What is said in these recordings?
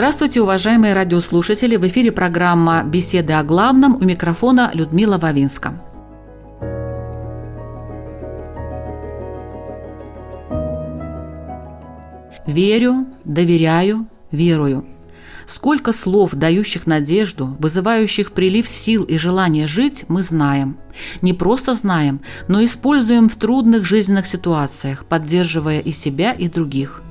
Здравствуйте, уважаемые радиослушатели! В эфире программа «Беседы о главном» у микрофона Людмила Вавинска. Верю, доверяю, верую. Сколько слов, дающих надежду, вызывающих прилив сил и желание жить, мы знаем. Не просто знаем, но используем в трудных жизненных ситуациях, поддерживая и себя, и других.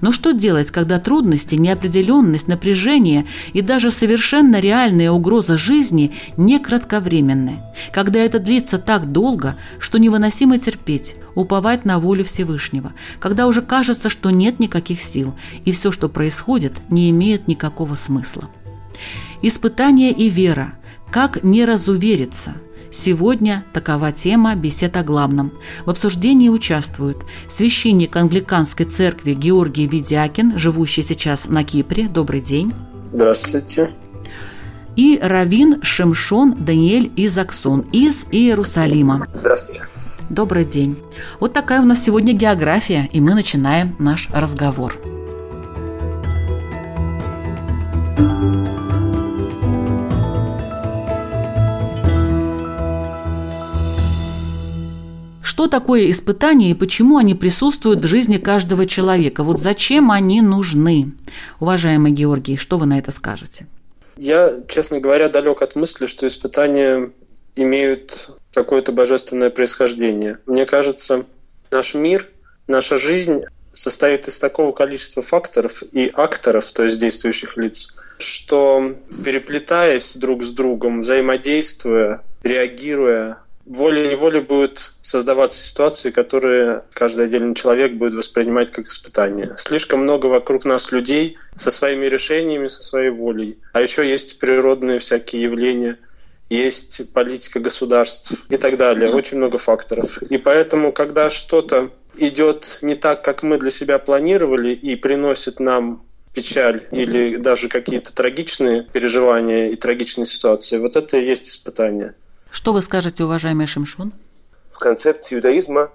Но что делать, когда трудности, неопределенность, напряжение и даже совершенно реальная угроза жизни не кратковременны? Когда это длится так долго, что невыносимо терпеть, уповать на волю Всевышнего, когда уже кажется, что нет никаких сил, и все, что происходит, не имеет никакого смысла. Испытание и вера. Как не разувериться – Сегодня такова тема бесед о главном. В обсуждении участвуют священник англиканской церкви Георгий Видякин, живущий сейчас на Кипре. Добрый день. Здравствуйте. И Равин Шемшон Даниэль Изаксон из Иерусалима. Здравствуйте. Добрый день. Вот такая у нас сегодня география, и мы начинаем наш разговор. Что такое испытания и почему они присутствуют в жизни каждого человека? Вот зачем они нужны? Уважаемый Георгий, что вы на это скажете? Я, честно говоря, далек от мысли, что испытания имеют какое-то божественное происхождение. Мне кажется, наш мир, наша жизнь состоит из такого количества факторов и акторов, то есть действующих лиц, что переплетаясь друг с другом, взаимодействуя, реагируя, волей-неволей будут создаваться ситуации, которые каждый отдельный человек будет воспринимать как испытание. Слишком много вокруг нас людей со своими решениями, со своей волей. А еще есть природные всякие явления, есть политика государств и так далее. Очень много факторов. И поэтому, когда что-то идет не так, как мы для себя планировали, и приносит нам печаль или даже какие-то трагичные переживания и трагичные ситуации, вот это и есть испытание. Что вы скажете, уважаемый Шимшон? в концепции иудаизма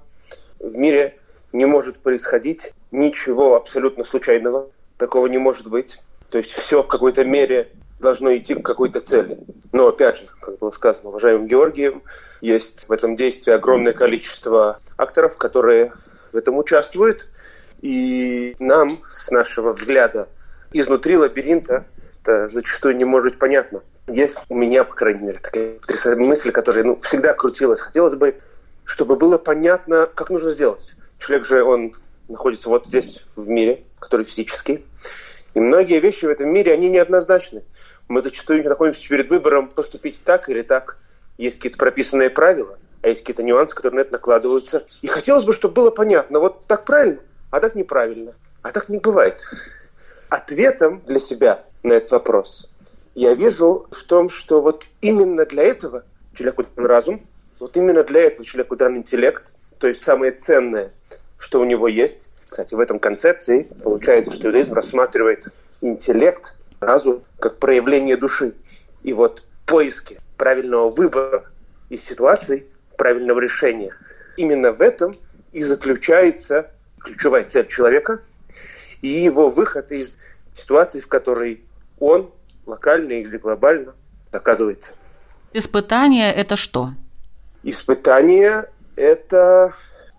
в мире не может происходить ничего абсолютно случайного. Такого не может быть. То есть все в какой-то мере должно идти к какой-то цели. Но опять же, как было сказано уважаемым Георгием, есть в этом действии огромное количество акторов, которые в этом участвуют. И нам, с нашего взгляда, изнутри лабиринта это зачастую не может быть понятно. Есть у меня, по крайней мере, такая потрясающая мысль, которая ну, всегда крутилась. Хотелось бы, чтобы было понятно, как нужно сделать. Человек же, он находится вот здесь, в мире, который физический. И многие вещи в этом мире, они неоднозначны. Мы зачастую находимся перед выбором поступить так или так. Есть какие-то прописанные правила, а есть какие-то нюансы, которые на это накладываются. И хотелось бы, чтобы было понятно, вот так правильно, а так неправильно. А так не бывает. Ответом для себя на этот вопрос я вижу в том, что вот именно для этого человеку дан разум, вот именно для этого человеку дан интеллект, то есть самое ценное, что у него есть. Кстати, в этом концепции получается, что иудаизм рассматривает интеллект, разум, как проявление души. И вот поиски правильного выбора из ситуаций, правильного решения, именно в этом и заключается ключевая цель человека и его выход из ситуации, в которой он локально или глобально оказывается. Испытание – это что? Испытание – это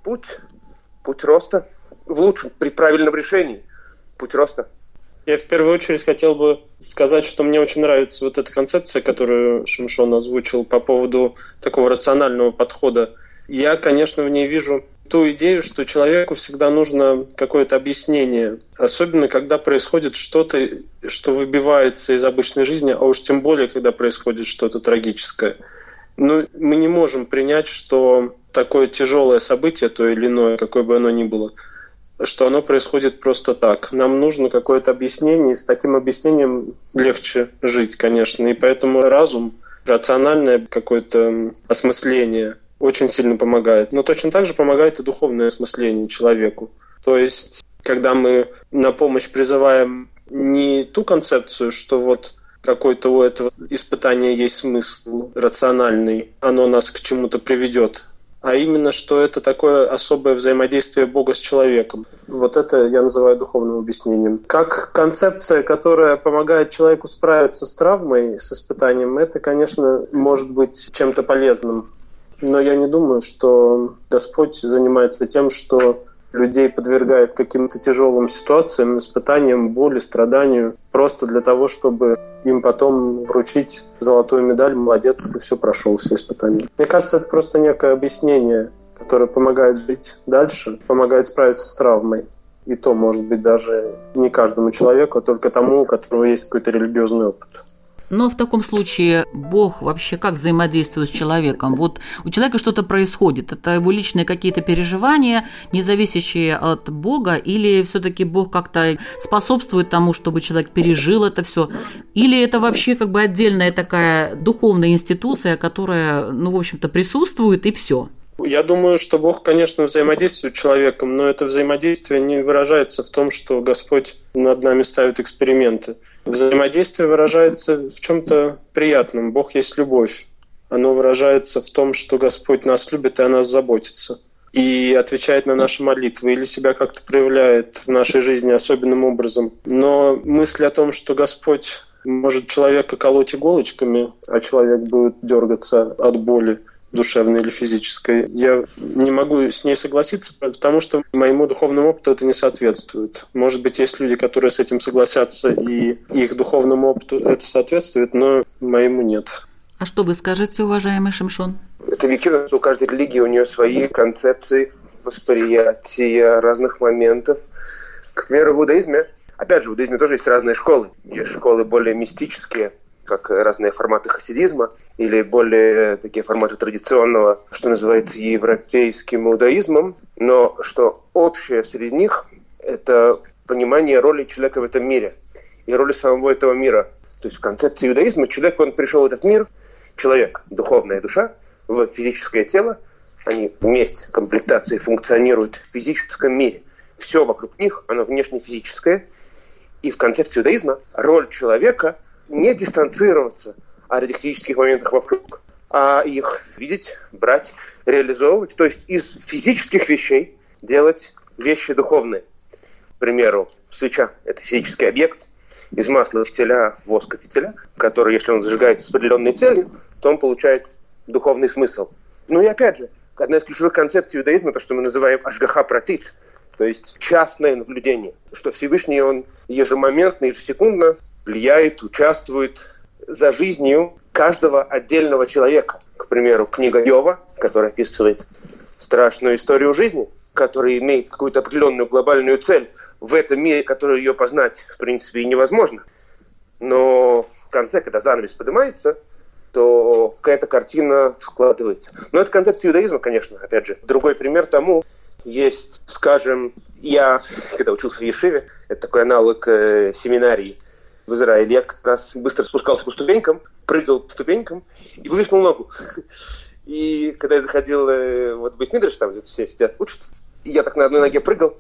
путь, путь роста в лучшем, при правильном решении, путь роста. Я в первую очередь хотел бы сказать, что мне очень нравится вот эта концепция, которую Шимшон озвучил по поводу такого рационального подхода. Я, конечно, в ней вижу ту идею, что человеку всегда нужно какое-то объяснение, особенно когда происходит что-то, что выбивается из обычной жизни, а уж тем более, когда происходит что-то трагическое. Но мы не можем принять, что такое тяжелое событие, то или иное, какое бы оно ни было, что оно происходит просто так. Нам нужно какое-то объяснение, и с таким объяснением легче жить, конечно. И поэтому разум, рациональное какое-то осмысление очень сильно помогает. Но точно так же помогает и духовное осмысление человеку. То есть, когда мы на помощь призываем не ту концепцию, что вот какой-то у этого испытания есть смысл рациональный, оно нас к чему-то приведет, а именно, что это такое особое взаимодействие Бога с человеком. Вот это я называю духовным объяснением. Как концепция, которая помогает человеку справиться с травмой, с испытанием, это, конечно, может быть чем-то полезным. Но я не думаю, что Господь занимается тем, что людей подвергает каким-то тяжелым ситуациям, испытаниям, боли, страданию, просто для того, чтобы им потом вручить золотую медаль, молодец, ты все прошел, все испытания. Мне кажется, это просто некое объяснение, которое помогает жить дальше, помогает справиться с травмой. И то, может быть, даже не каждому человеку, а только тому, у которого есть какой-то религиозный опыт. Но в таком случае Бог вообще как взаимодействует с человеком? Вот у человека что-то происходит, это его личные какие-то переживания, не зависящие от Бога, или все-таки Бог как-то способствует тому, чтобы человек пережил это все, или это вообще как бы отдельная такая духовная институция, которая, ну, в общем-то, присутствует и все. Я думаю, что Бог, конечно, взаимодействует с человеком, но это взаимодействие не выражается в том, что Господь над нами ставит эксперименты. Взаимодействие выражается в чем-то приятном. Бог есть любовь. Оно выражается в том, что Господь нас любит и о нас заботится. И отвечает на наши молитвы или себя как-то проявляет в нашей жизни особенным образом. Но мысль о том, что Господь может человека колоть иголочками, а человек будет дергаться от боли – душевной или физической. Я не могу с ней согласиться, потому что моему духовному опыту это не соответствует. Может быть, есть люди, которые с этим согласятся, и их духовному опыту это соответствует, но моему нет. А что вы скажете, уважаемый Шимшон? Это что у каждой религии у нее свои концепции восприятия разных моментов. К примеру, в иудаизме, опять же, в иудаизме тоже есть разные школы. Есть школы более мистические, как разные форматы хасидизма, или более такие форматы традиционного, что называется европейским иудаизмом, но что общее среди них – это понимание роли человека в этом мире и роли самого этого мира. То есть в концепции иудаизма человек, он пришел в этот мир, человек, духовная душа, в физическое тело, они вместе, комплектации функционируют в физическом мире. Все вокруг них, оно внешне физическое. И в концепции иудаизма роль человека – не дистанцироваться от этих моментах вокруг, а их видеть, брать, реализовывать. То есть из физических вещей делать вещи духовные. К примеру, свеча – это физический объект, из масла фитиля, воска фитиля, который, если он зажигается с определенной целью, то он получает духовный смысл. Ну и опять же, одна из ключевых концепций иудаизма, то, что мы называем ашгаха пратит, то есть частное наблюдение, что Всевышний, он ежемоментно, ежесекундно влияет, участвует за жизнью каждого отдельного человека. К примеру, книга Йова, которая описывает страшную историю жизни, которая имеет какую-то определенную глобальную цель в этом мире, которую ее познать, в принципе, невозможно. Но в конце, когда занавес поднимается, то какая-то картина складывается. Но это концепция иудаизма, конечно, опять же. Другой пример тому есть, скажем, я, когда учился в Ешиве, это такой аналог э, семинарии, в Израиле. Я как раз быстро спускался по ступенькам, прыгал по ступенькам и вывихнул ногу. И когда я заходил э, вот в Бейсмидриш, там где все сидят, учатся, я так на одной ноге прыгал,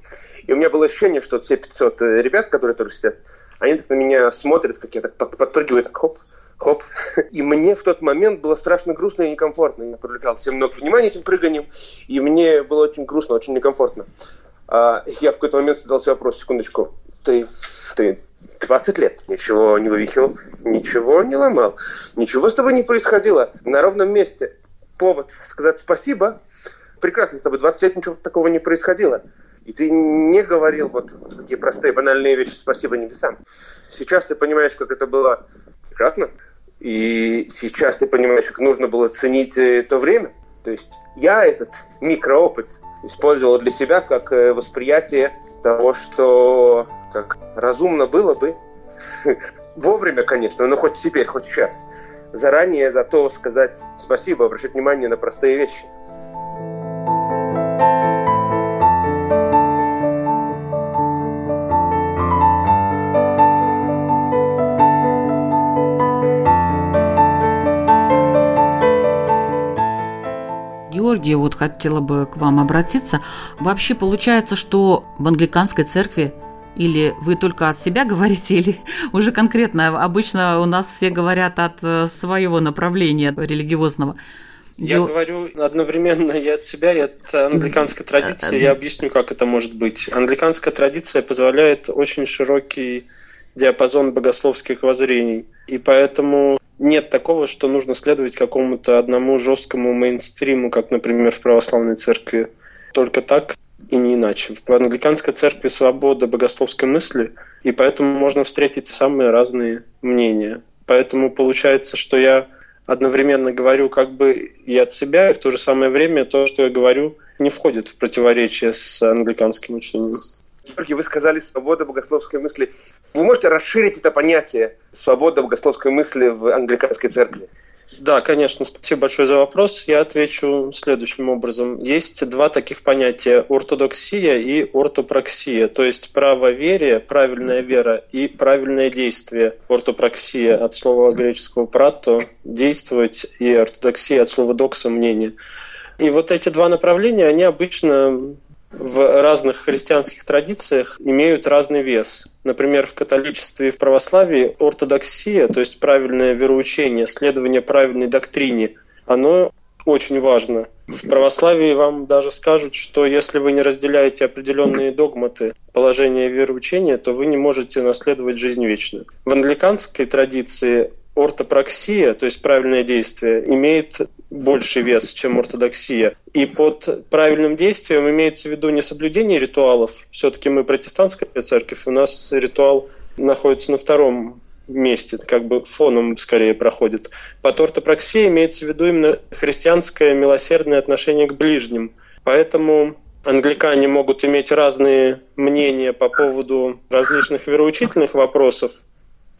и у меня было ощущение, что все 500 э, ребят, которые тоже сидят, они так на меня смотрят, как я так подпрыгиваю, так хоп, хоп. И мне в тот момент было страшно грустно и некомфортно. Я привлекал всем много внимания этим прыганием, и мне было очень грустно, очень некомфортно. А я в какой-то момент задался вопрос, секундочку, ты, ты 20 лет ничего не вывихивал, ничего не ломал, ничего с тобой не происходило. На ровном месте повод сказать спасибо. Прекрасно, с тобой 20 лет ничего такого не происходило. И ты не говорил вот такие простые банальные вещи «спасибо небесам». Сейчас ты понимаешь, как это было прекрасно. И сейчас ты понимаешь, как нужно было ценить э, то время. То есть я этот микроопыт использовал для себя как э, восприятие того, что как разумно было бы, вовремя, конечно, но хоть теперь, хоть сейчас, заранее за то сказать спасибо, обращать внимание на простые вещи. Георгия, вот хотела бы к вам обратиться. Вообще получается, что в англиканской церкви или вы только от себя говорите, или уже конкретно? Обычно у нас все говорят от э, своего направления религиозного. Я Ё... говорю одновременно и от себя, и от англиканской традиции. Я объясню, как это может быть. Англиканская традиция позволяет очень широкий диапазон богословских воззрений. И поэтому нет такого, что нужно следовать какому-то одному жесткому мейнстриму, как, например, в православной церкви. Только так и не иначе. В англиканской церкви свобода богословской мысли, и поэтому можно встретить самые разные мнения. Поэтому получается, что я одновременно говорю как бы и от себя, и в то же самое время то, что я говорю, не входит в противоречие с англиканским учением. Георгий, вы сказали «свобода богословской мысли». Вы можете расширить это понятие «свобода богословской мысли» в англиканской церкви? Да, конечно. Спасибо большое за вопрос. Я отвечу следующим образом. Есть два таких понятия – ортодоксия и ортопраксия, то есть правоверие, правильная вера и правильное действие. Ортопраксия от слова греческого «прато» – действовать, и ортодоксия от слова «докса» – мнение. И вот эти два направления, они обычно в разных христианских традициях имеют разный вес. Например, в католичестве и в православии ортодоксия, то есть правильное вероучение, следование правильной доктрине, оно очень важно. В православии вам даже скажут, что если вы не разделяете определенные догматы положения вероучения, то вы не можете наследовать жизнь вечную. В англиканской традиции ортопраксия, то есть правильное действие, имеет больший вес, чем ортодоксия. И под правильным действием имеется в виду не соблюдение ритуалов. Все-таки мы протестантская церковь, у нас ритуал находится на втором месте, как бы фоном скорее проходит. Под ортопраксией имеется в виду именно христианское милосердное отношение к ближним. Поэтому англикане могут иметь разные мнения по поводу различных вероучительных вопросов,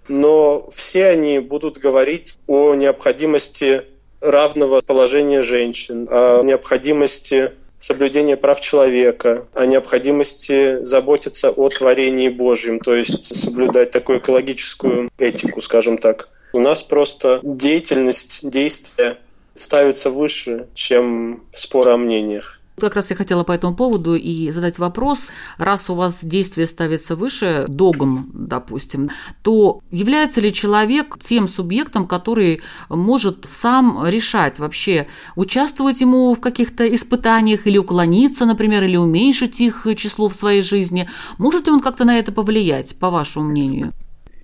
но все они будут говорить о необходимости равного положения женщин, о необходимости соблюдения прав человека, о необходимости заботиться о творении Божьем, то есть соблюдать такую экологическую этику, скажем так. У нас просто деятельность, действия ставится выше, чем споры о мнениях. Как раз я хотела по этому поводу и задать вопрос. Раз у вас действие ставится выше догм, допустим, то является ли человек тем субъектом, который может сам решать вообще, участвовать ему в каких-то испытаниях или уклониться, например, или уменьшить их число в своей жизни? Может ли он как-то на это повлиять, по вашему мнению?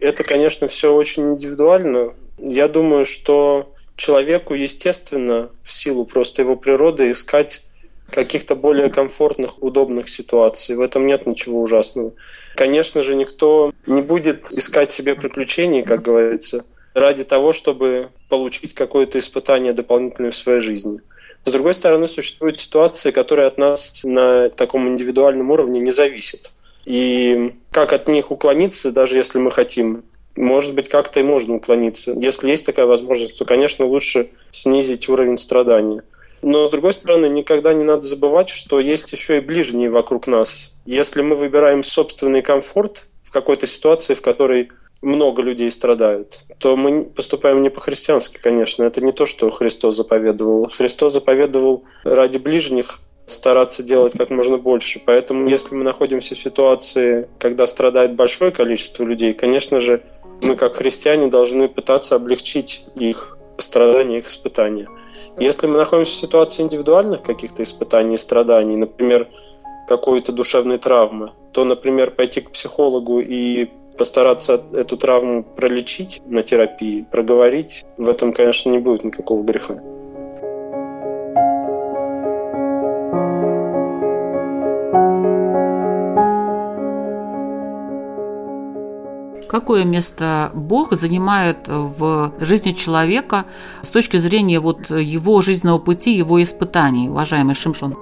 Это, конечно, все очень индивидуально. Я думаю, что человеку, естественно, в силу просто его природы, искать каких-то более комфортных, удобных ситуаций. В этом нет ничего ужасного. Конечно же, никто не будет искать себе приключений, как говорится, ради того, чтобы получить какое-то испытание дополнительное в своей жизни. С другой стороны, существуют ситуации, которые от нас на таком индивидуальном уровне не зависят. И как от них уклониться, даже если мы хотим, может быть, как-то и можно уклониться. Если есть такая возможность, то, конечно, лучше снизить уровень страдания. Но, с другой стороны, никогда не надо забывать, что есть еще и ближние вокруг нас. Если мы выбираем собственный комфорт в какой-то ситуации, в которой много людей страдают, то мы поступаем не по-христиански, конечно. Это не то, что Христос заповедовал. Христос заповедовал ради ближних стараться делать как можно больше. Поэтому, если мы находимся в ситуации, когда страдает большое количество людей, конечно же, мы как христиане должны пытаться облегчить их страдания, их испытания. Если мы находимся в ситуации индивидуальных каких-то испытаний и страданий, например, какой-то душевной травмы, то, например, пойти к психологу и постараться эту травму пролечить на терапии, проговорить, в этом, конечно, не будет никакого греха. Какое место Бог занимает в жизни человека с точки зрения вот его жизненного пути, его испытаний, уважаемый Шимшон?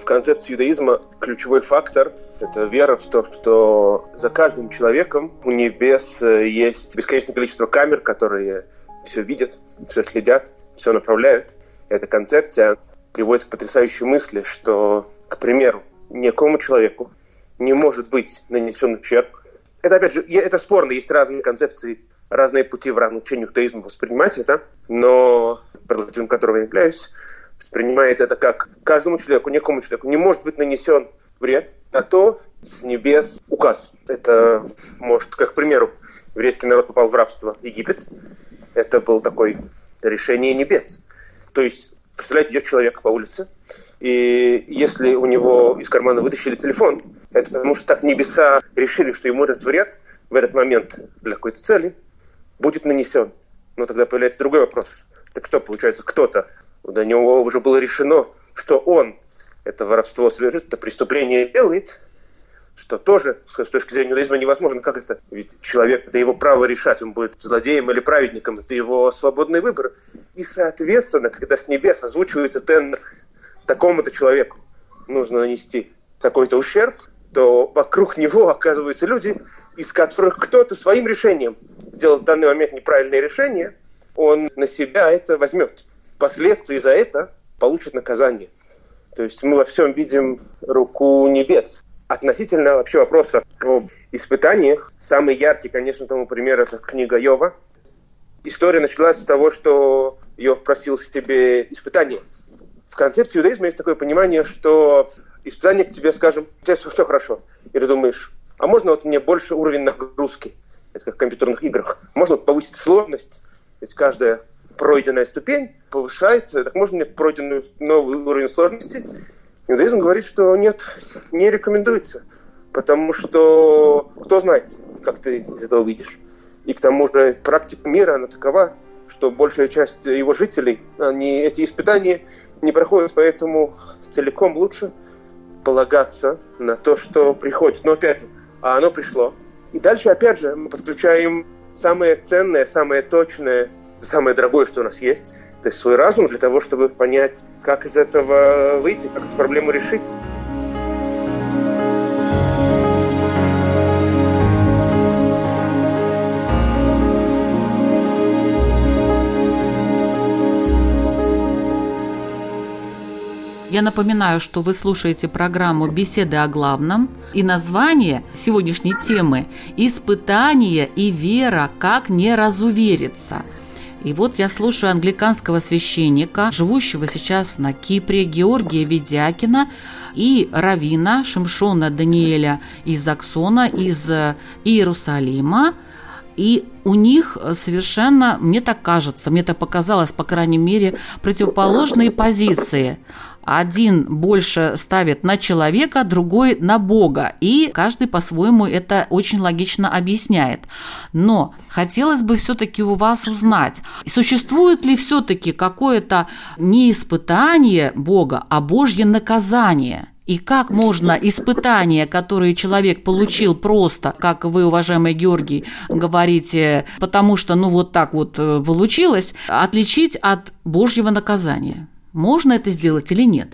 В концепции иудаизма ключевой фактор – это вера в то, что за каждым человеком у небес есть бесконечное количество камер, которые все видят, все следят, все направляют. Эта концепция приводит к потрясающей мысли, что, к примеру, никому человеку не может быть нанесен ущерб – это, опять же, это спорно, есть разные концепции, разные пути в разных учениях иудаизма воспринимать это, но продолжителем которого я являюсь, воспринимает это как каждому человеку, некому человеку не может быть нанесен вред, а то с небес указ. Это может, как к примеру, еврейский народ попал в рабство в Египет. Это был такой решение небес. То есть, представляете, идет человек по улице, и если у него из кармана вытащили телефон, это потому что так небеса решили, что ему этот вред в этот момент для какой-то цели будет нанесен. Но тогда появляется другой вопрос. Так что, получается, кто-то, до него уже было решено, что он это воровство совершит, это преступление сделает, что тоже с точки зрения иудаизма невозможно. Как это? Ведь человек, это его право решать, он будет злодеем или праведником, это его свободный выбор. И, соответственно, когда с небес озвучивается тендер такому-то человеку нужно нанести такой-то ущерб, то вокруг него оказываются люди, из которых кто-то своим решением сделал в данный момент неправильное решение, он на себя это возьмет. Последствия за это получит наказание. То есть мы во всем видим руку небес. Относительно вообще вопроса об испытаниях, самый яркий, конечно, тому пример это книга Йова. История началась с того, что Йов просил себе испытания. В концепции иудаизма есть такое понимание, что испытание к тебе, скажем, у тебя все, хорошо. И ты думаешь, а можно вот мне больше уровень нагрузки? Это как в компьютерных играх. Можно повысить сложность. То есть каждая пройденная ступень повышает, так можно мне пройденный новый уровень сложности? Иудаизм говорит, что нет, не рекомендуется. Потому что кто знает, как ты из этого выйдешь. И к тому же практика мира, она такова, что большая часть его жителей, они эти испытания не проходят, поэтому целиком лучше полагаться на то, что приходит. Но опять же, а оно пришло. И дальше, опять же, мы подключаем самое ценное, самое точное, самое дорогое, что у нас есть, то есть свой разум для того, чтобы понять, как из этого выйти, как эту проблему решить. Я напоминаю, что вы слушаете программу «Беседы о главном» и название сегодняшней темы «Испытание и вера. Как не разувериться». И вот я слушаю англиканского священника, живущего сейчас на Кипре, Георгия Ведякина, и Равина Шимшона Даниэля из Заксона, из Иерусалима, и у них совершенно, мне так кажется, мне так показалось, по крайней мере, противоположные позиции. Один больше ставит на человека, другой на Бога. И каждый по-своему это очень логично объясняет. Но хотелось бы все-таки у вас узнать, существует ли все-таки какое-то не испытание Бога, а Божье наказание – и как можно испытания, которые человек получил просто, как вы, уважаемый Георгий, говорите, потому что ну вот так вот э, получилось, отличить от Божьего наказания? Можно это сделать или нет?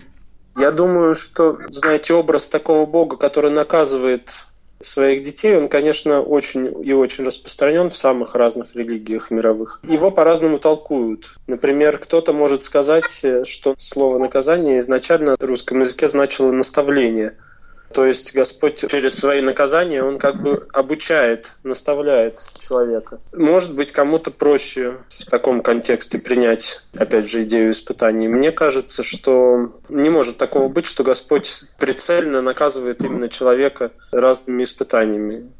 Я думаю, что, знаете, образ такого Бога, который наказывает своих детей, он, конечно, очень и очень распространен в самых разных религиях мировых. Его по-разному толкуют. Например, кто-то может сказать, что слово «наказание» изначально в русском языке значило «наставление», то есть Господь через свои наказания, Он как бы обучает, наставляет человека. Может быть, кому-то проще в таком контексте принять, опять же, идею испытаний. Мне кажется, что не может такого быть, что Господь прицельно наказывает именно человека разными испытаниями.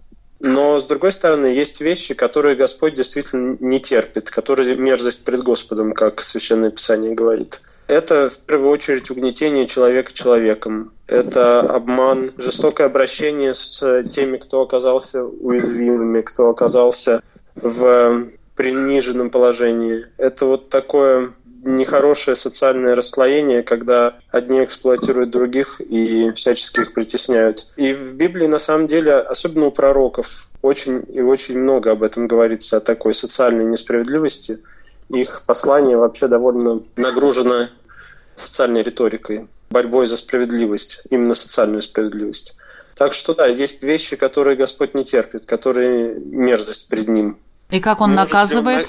Но, с другой стороны, есть вещи, которые Господь действительно не терпит, которые мерзость пред Господом, как Священное Писание говорит. Это, в первую очередь, угнетение человека человеком. Это обман, жестокое обращение с теми, кто оказался уязвимыми, кто оказался в приниженном положении. Это вот такое нехорошее социальное расслоение, когда одни эксплуатируют других и всячески их притесняют. И в Библии, на самом деле, особенно у пророков, очень и очень много об этом говорится, о такой социальной несправедливости. Их послание вообще довольно нагружено социальной риторикой, борьбой за справедливость, именно социальную справедливость. Так что да, есть вещи, которые Господь не терпит, которые мерзость пред Ним. И как Он Может, наказывает?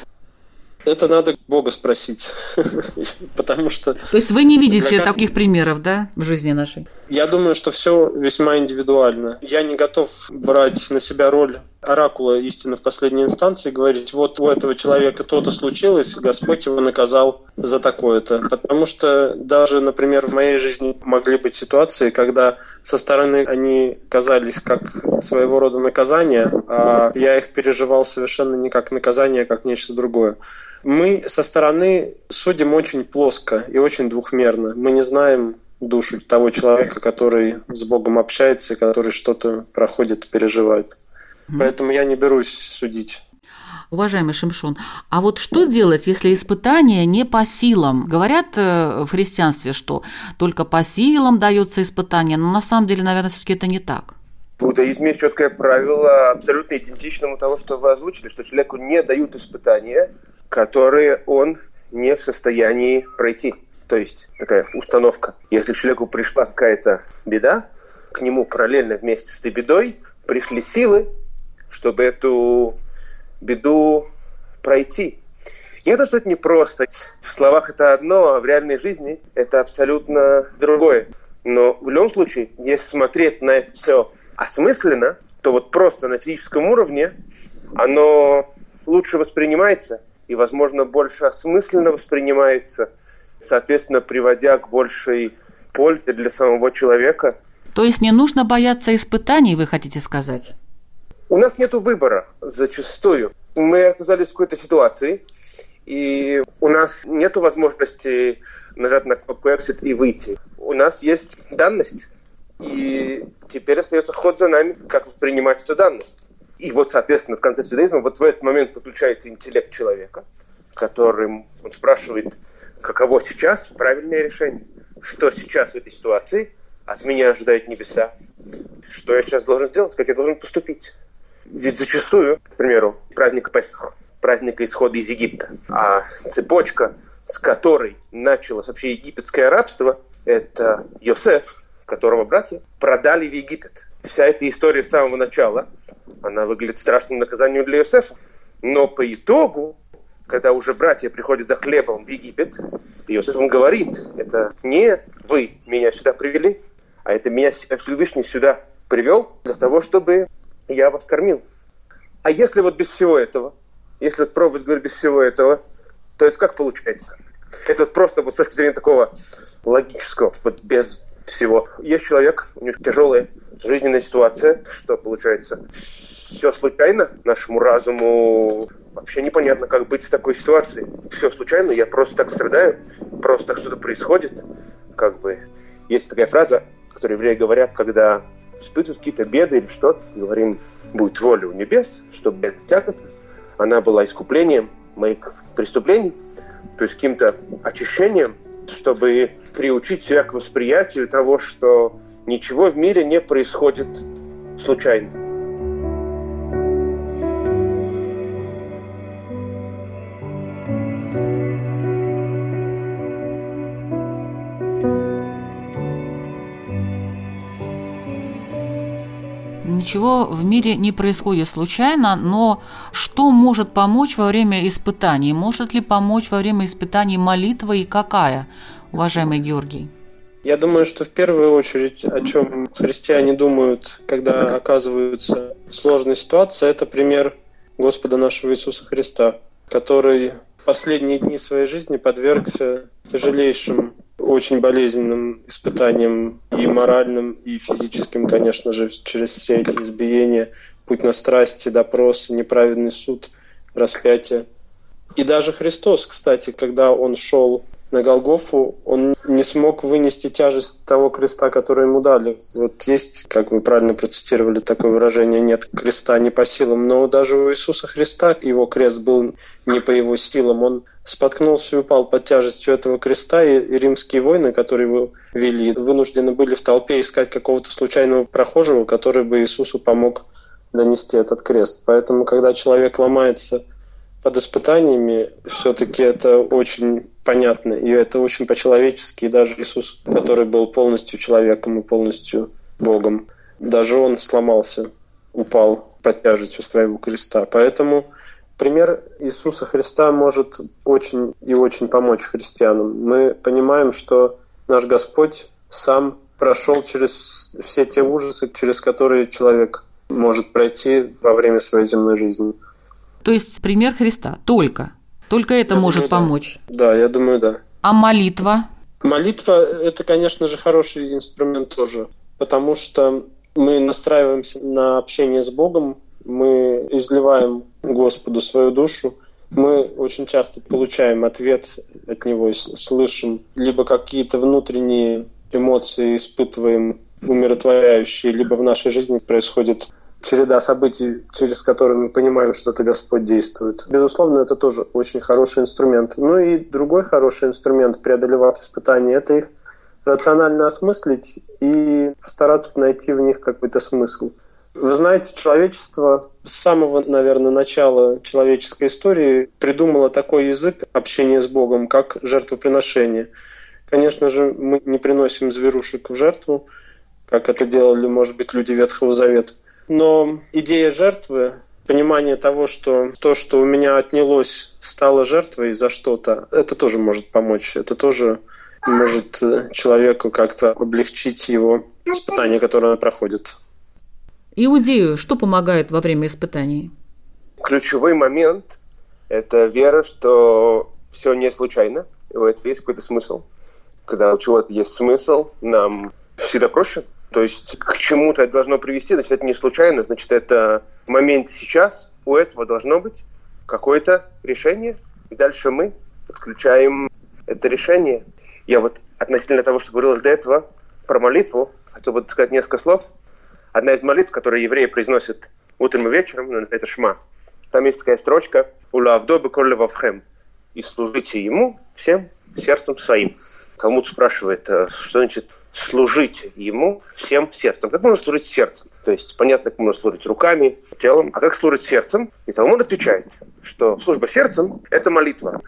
Это надо Бога спросить, потому что... То есть вы не видите для... таких примеров, да, в жизни нашей? Я думаю, что все весьма индивидуально. Я не готов брать на себя роль оракула истины в последней инстанции говорить, вот у этого человека то-то случилось, Господь его наказал за такое-то. Потому что даже, например, в моей жизни могли быть ситуации, когда со стороны они казались как своего рода наказание, а я их переживал совершенно не как наказание, а как нечто другое. Мы со стороны судим очень плоско и очень двухмерно. Мы не знаем душу того человека, который с Богом общается, который что-то проходит, переживает. Mm-hmm. Поэтому я не берусь судить. Уважаемый Шимшон, а вот что делать, если испытание не по силам? Говорят э, в христианстве, что только по силам дается испытание, но на самом деле, наверное, все-таки это не так. В буддаизме есть четкое правило, абсолютно идентичному того, что вы озвучили, что человеку не дают испытания, которые он не в состоянии пройти. То есть такая установка. Если человеку пришла какая-то беда, к нему параллельно вместе с этой бедой пришли силы, чтобы эту беду пройти. Ясно, что это непросто. В словах это одно, а в реальной жизни это абсолютно другое. Но в любом случае, если смотреть на это все осмысленно, то вот просто на физическом уровне оно лучше воспринимается и, возможно, больше осмысленно воспринимается, соответственно, приводя к большей пользе для самого человека. То есть не нужно бояться испытаний, вы хотите сказать? У нас нет выбора зачастую. Мы оказались в какой-то ситуации, и у нас нет возможности нажать на кнопку exit и выйти. У нас есть данность, и теперь остается ход за нами, как воспринимать эту данность. И вот, соответственно, в конце дзюдоизма вот в этот момент подключается интеллект человека, которым он спрашивает, каково сейчас правильное решение, что сейчас в этой ситуации от меня ожидают небеса, что я сейчас должен сделать, как я должен поступить. Ведь зачастую, к примеру, праздник Песах, праздник исхода из Египта, а цепочка, с которой началось вообще египетское рабство, это Йосеф, которого братья продали в Египет. Вся эта история с самого начала, она выглядит страшным наказанием для Йосефа. Но по итогу, когда уже братья приходят за хлебом в Египет, Иосиф им говорит, это не вы меня сюда привели, а это меня Всевышний сюда привел для того, чтобы я вас кормил. А если вот без всего этого, если вот пробовать говорить без всего этого, то это как получается? Это вот просто вот с точки зрения такого логического, вот без всего. Есть человек, у него тяжелая жизненная ситуация, что получается? Все случайно, нашему разуму вообще непонятно, как быть в такой ситуации. Все случайно, я просто так страдаю, просто так что-то происходит. Как бы есть такая фраза, которую евреи говорят, когда испытывают какие-то беды или что-то, говорим, будет воля у небес, чтобы эта тягота, она была искуплением моих преступлений, то есть каким-то очищением, чтобы приучить себя к восприятию того, что ничего в мире не происходит случайно. Ничего в мире не происходит случайно, но что может помочь во время испытаний? Может ли помочь во время испытаний молитва и какая, уважаемый Георгий? Я думаю, что в первую очередь, о чем христиане думают, когда оказываются в сложной ситуации, это пример Господа нашего Иисуса Христа, который в последние дни своей жизни подвергся тяжелейшим очень болезненным испытанием и моральным, и физическим, конечно же, через все эти избиения, путь на страсти, допросы, неправедный суд, распятие. И даже Христос, кстати, когда он шел на Голгофу, он не смог вынести тяжесть того креста, который ему дали. Вот есть, как вы правильно процитировали такое выражение, нет креста не по силам, но даже у Иисуса Христа его крест был не по его силам. Он споткнулся и упал под тяжестью этого креста, и римские войны, которые его вели, вынуждены были в толпе искать какого-то случайного прохожего, который бы Иисусу помог донести этот крест. Поэтому, когда человек ломается под испытаниями, все-таки это очень понятно, и это очень по-человечески. И даже Иисус, который был полностью человеком и полностью Богом, даже он сломался, упал под тяжестью своего креста. Поэтому пример Иисуса Христа может очень и очень помочь христианам. Мы понимаем, что наш Господь сам прошел через все те ужасы, через которые человек может пройти во время своей земной жизни. То есть пример Христа только. Только это Я может думаю, да. помочь. Да, я думаю, да. А молитва? Молитва – это, конечно же, хороший инструмент тоже, потому что мы настраиваемся на общение с Богом, мы изливаем Господу свою душу, мы очень часто получаем ответ от Него и слышим либо какие-то внутренние эмоции испытываем умиротворяющие, либо в нашей жизни происходит череда событий, через которые мы понимаем, что это Господь действует. Безусловно, это тоже очень хороший инструмент. Ну и другой хороший инструмент преодолевать испытания – это их рационально осмыслить и постараться найти в них какой-то смысл. Вы знаете, человечество с самого, наверное, начала человеческой истории придумало такой язык общения с Богом, как жертвоприношение. Конечно же, мы не приносим зверушек в жертву, как это делали, может быть, люди Ветхого Завета. Но идея жертвы, понимание того, что то, что у меня отнялось, стало жертвой за что-то, это тоже может помочь. Это тоже может э, человеку как-то облегчить его испытание, которое он проходит. Иудею что помогает во время испытаний? Ключевой момент – это вера, что все не случайно, у этого есть какой-то смысл. Когда у чего-то есть смысл, нам всегда проще. То есть к чему-то это должно привести, значит, это не случайно, значит, это в моменте сейчас у этого должно быть какое-то решение, и дальше мы подключаем это решение. Я вот относительно того, что говорилось до этого, про молитву, хотел бы сказать несколько слов. Одна из молитв, которые евреи произносят утром и вечером, она называется «Шма». Там есть такая строчка «Улавдо беколле вавхем» «И служите ему всем сердцем своим». Талмуд спрашивает, э, что значит служить ему всем сердцем. Как можно служить сердцем? То есть, понятно, как можно служить руками, телом, а как служить сердцем? И Талмуд отвечает, что служба сердцем – это молитва.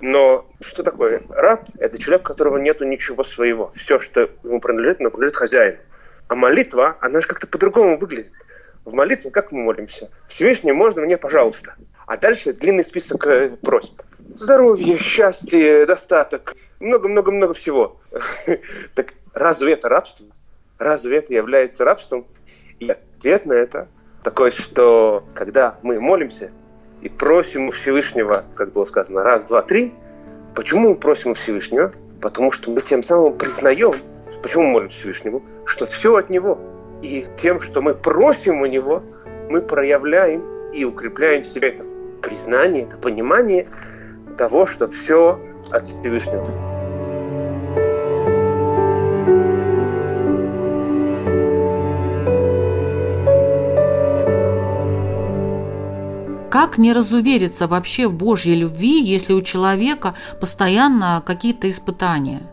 Но что такое? Раб – это человек, у которого нету ничего своего. Все, что ему принадлежит, оно принадлежит хозяину. А молитва, она же как-то по-другому выглядит. В молитве как мы молимся? Всевышний, можно мне, пожалуйста? А дальше длинный список э, просьб. Здоровье, счастье, достаток, много-много-много всего. Так разве это рабство? Разве это является рабством? И ответ на это такой, что когда мы молимся и просим у Всевышнего, как было сказано, раз, два, три, почему мы просим у Всевышнего? Потому что мы тем самым признаем, почему мы молимся Всевышнему, что все от Него. И тем, что мы просим у Него, мы проявляем и укрепляем в себе это признание, это понимание того, что все от Всевышнего. Как не разувериться вообще в Божьей любви, если у человека постоянно какие-то испытания?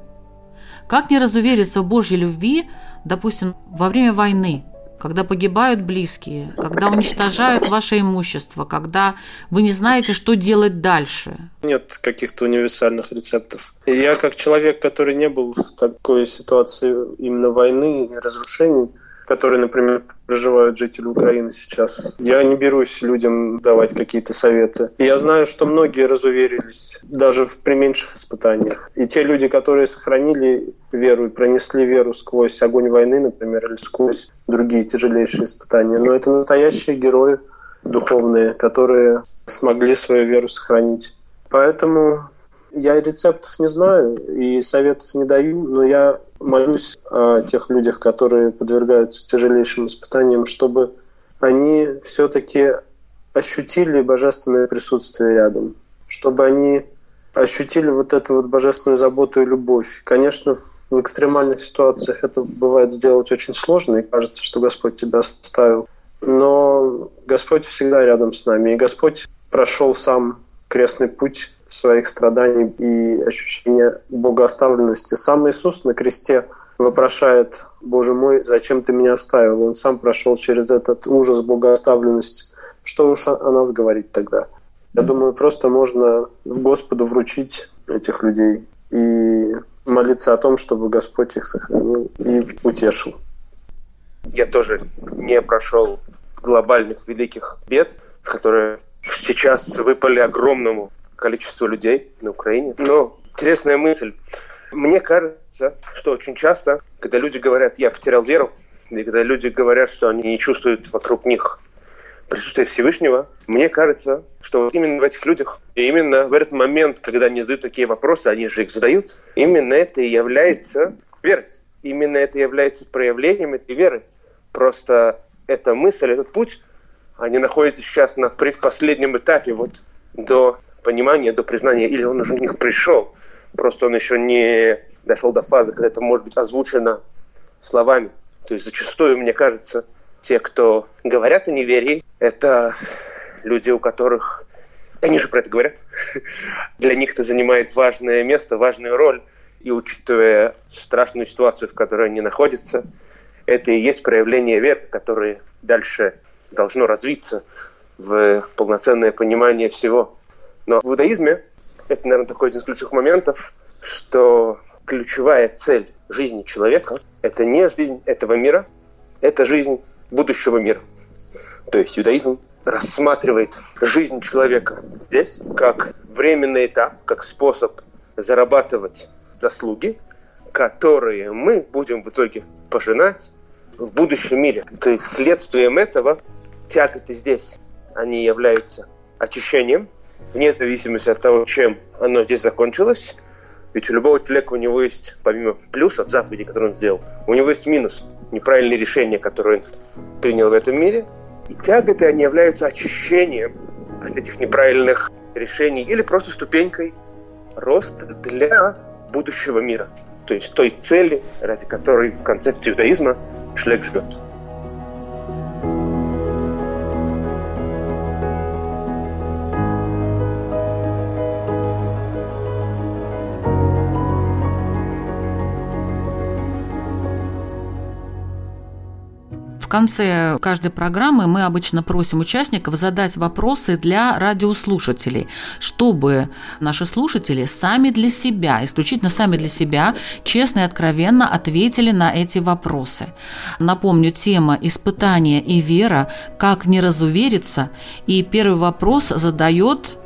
Как не разувериться в Божьей любви, допустим, во время войны, когда погибают близкие, когда уничтожают ваше имущество, когда вы не знаете, что делать дальше? Нет каких-то универсальных рецептов. Я как человек, который не был в такой ситуации именно войны и разрушений, которые, например, проживают жители Украины сейчас. Я не берусь людям давать какие-то советы. И я знаю, что многие разуверились даже в при меньших испытаниях. И те люди, которые сохранили веру и пронесли веру сквозь огонь войны, например, или сквозь другие тяжелейшие испытания, но это настоящие герои духовные, которые смогли свою веру сохранить. Поэтому я рецептов не знаю и советов не даю, но я молюсь о тех людях, которые подвергаются тяжелейшим испытаниям, чтобы они все-таки ощутили божественное присутствие рядом, чтобы они ощутили вот эту вот божественную заботу и любовь. Конечно, в экстремальных ситуациях это бывает сделать очень сложно, и кажется, что Господь тебя оставил. Но Господь всегда рядом с нами, и Господь прошел сам крестный путь своих страданий и ощущения богооставленности. Сам Иисус на кресте вопрошает, «Боже мой, зачем ты меня оставил?» Он сам прошел через этот ужас богооставленности. Что уж о нас говорить тогда? Я думаю, просто можно в Господу вручить этих людей и молиться о том, чтобы Господь их сохранил и утешил. Я тоже не прошел глобальных великих бед, которые сейчас выпали огромному количеству людей на Украине. Но интересная мысль. Мне кажется, что очень часто, когда люди говорят, я потерял веру, и когда люди говорят, что они не чувствуют вокруг них присутствие Всевышнего, мне кажется, что именно в этих людях, и именно в этот момент, когда они задают такие вопросы, они же их задают, именно это и является верой. Именно это является проявлением этой веры. Просто эта мысль, этот путь, они находятся сейчас на предпоследнем этапе, вот до понимания, до признания, или он уже у них пришел, просто он еще не дошел до фазы, когда это может быть озвучено словами. То есть зачастую, мне кажется, те, кто говорят о неверии, это люди, у которых... Они же про это говорят. Для них это занимает важное место, важную роль. И учитывая страшную ситуацию, в которой они находятся, это и есть проявление веры, которое дальше должно развиться в полноценное понимание всего. Но в иудаизме это, наверное, такой один из ключевых моментов, что ключевая цель жизни человека – это не жизнь этого мира, это жизнь будущего мира. То есть иудаизм рассматривает жизнь человека здесь как временный этап, как способ зарабатывать заслуги, которые мы будем в итоге пожинать в будущем мире. То есть следствием этого тяготы здесь, они являются очищением, вне зависимости от того, чем оно здесь закончилось. Ведь у любого человека у него есть, помимо плюсов, заповедей, которые он сделал, у него есть минус, неправильные решения, которые он принял в этом мире. И тяготы, они являются очищением от этих неправильных решений или просто ступенькой роста для будущего мира. То есть той цели, ради которой в концепции иудаизма человек живет. Конце каждой программы мы обычно просим участников задать вопросы для радиослушателей, чтобы наши слушатели сами для себя, исключительно сами для себя, честно и откровенно ответили на эти вопросы. Напомню, тема «Испытание и вера. Как не разувериться?» И первый вопрос задает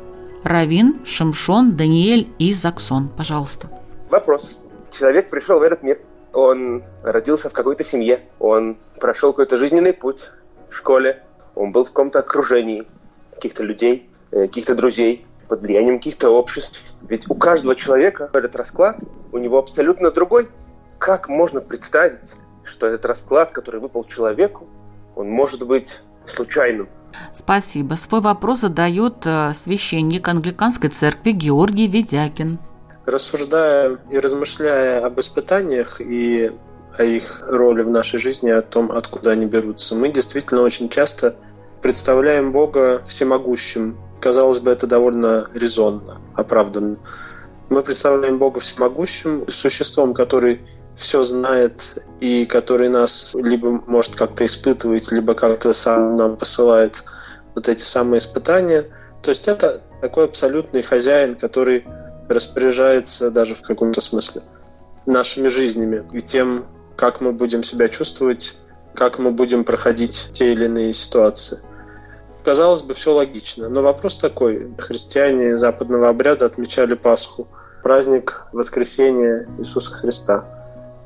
Равин Шимшон Даниэль из Заксон. Пожалуйста. Вопрос. Человек пришел в этот мир – он родился в какой-то семье, он прошел какой-то жизненный путь в школе, он был в каком-то окружении каких-то людей, э, каких-то друзей, под влиянием каких-то обществ. Ведь у каждого человека этот расклад, у него абсолютно другой. Как можно представить, что этот расклад, который выпал человеку, он может быть случайным? Спасибо. Свой вопрос задает э, священник англиканской церкви Георгий Ведякин рассуждая и размышляя об испытаниях и о их роли в нашей жизни, о том, откуда они берутся, мы действительно очень часто представляем Бога всемогущим. Казалось бы, это довольно резонно, оправданно. Мы представляем Бога всемогущим, существом, который все знает и который нас либо может как-то испытывать, либо как-то сам нам посылает вот эти самые испытания. То есть это такой абсолютный хозяин, который распоряжается даже в каком-то смысле нашими жизнями и тем, как мы будем себя чувствовать, как мы будем проходить те или иные ситуации. Казалось бы, все логично, но вопрос такой. Христиане западного обряда отмечали Пасху, праздник воскресения Иисуса Христа.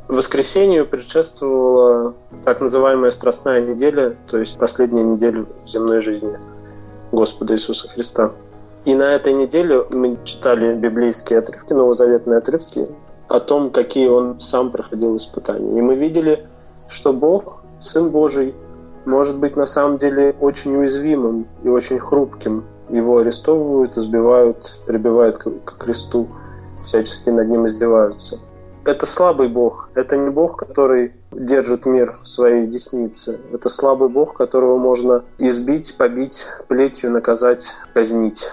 Воскресению предшествовала так называемая Страстная неделя, то есть последняя неделя земной жизни Господа Иисуса Христа. И на этой неделе мы читали библейские отрывки, новозаветные отрывки о том, какие он сам проходил испытания. И мы видели, что Бог, Сын Божий, может быть на самом деле очень уязвимым и очень хрупким. Его арестовывают, избивают, прибивают к кресту, всячески над ним издеваются. Это слабый Бог. Это не Бог, который держит мир в своей деснице. Это слабый Бог, которого можно избить, побить, плетью наказать, казнить.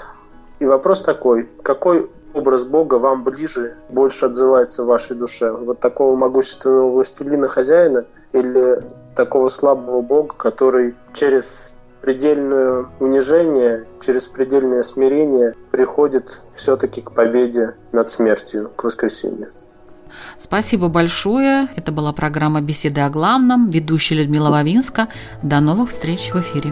И вопрос такой, какой образ Бога вам ближе, больше отзывается в вашей душе? Вот такого могущественного властелина, хозяина или такого слабого Бога, который через предельное унижение, через предельное смирение приходит все-таки к победе над смертью, к воскресению. Спасибо большое. Это была программа «Беседы о главном». Ведущая Людмила Вавинска. До новых встреч в эфире.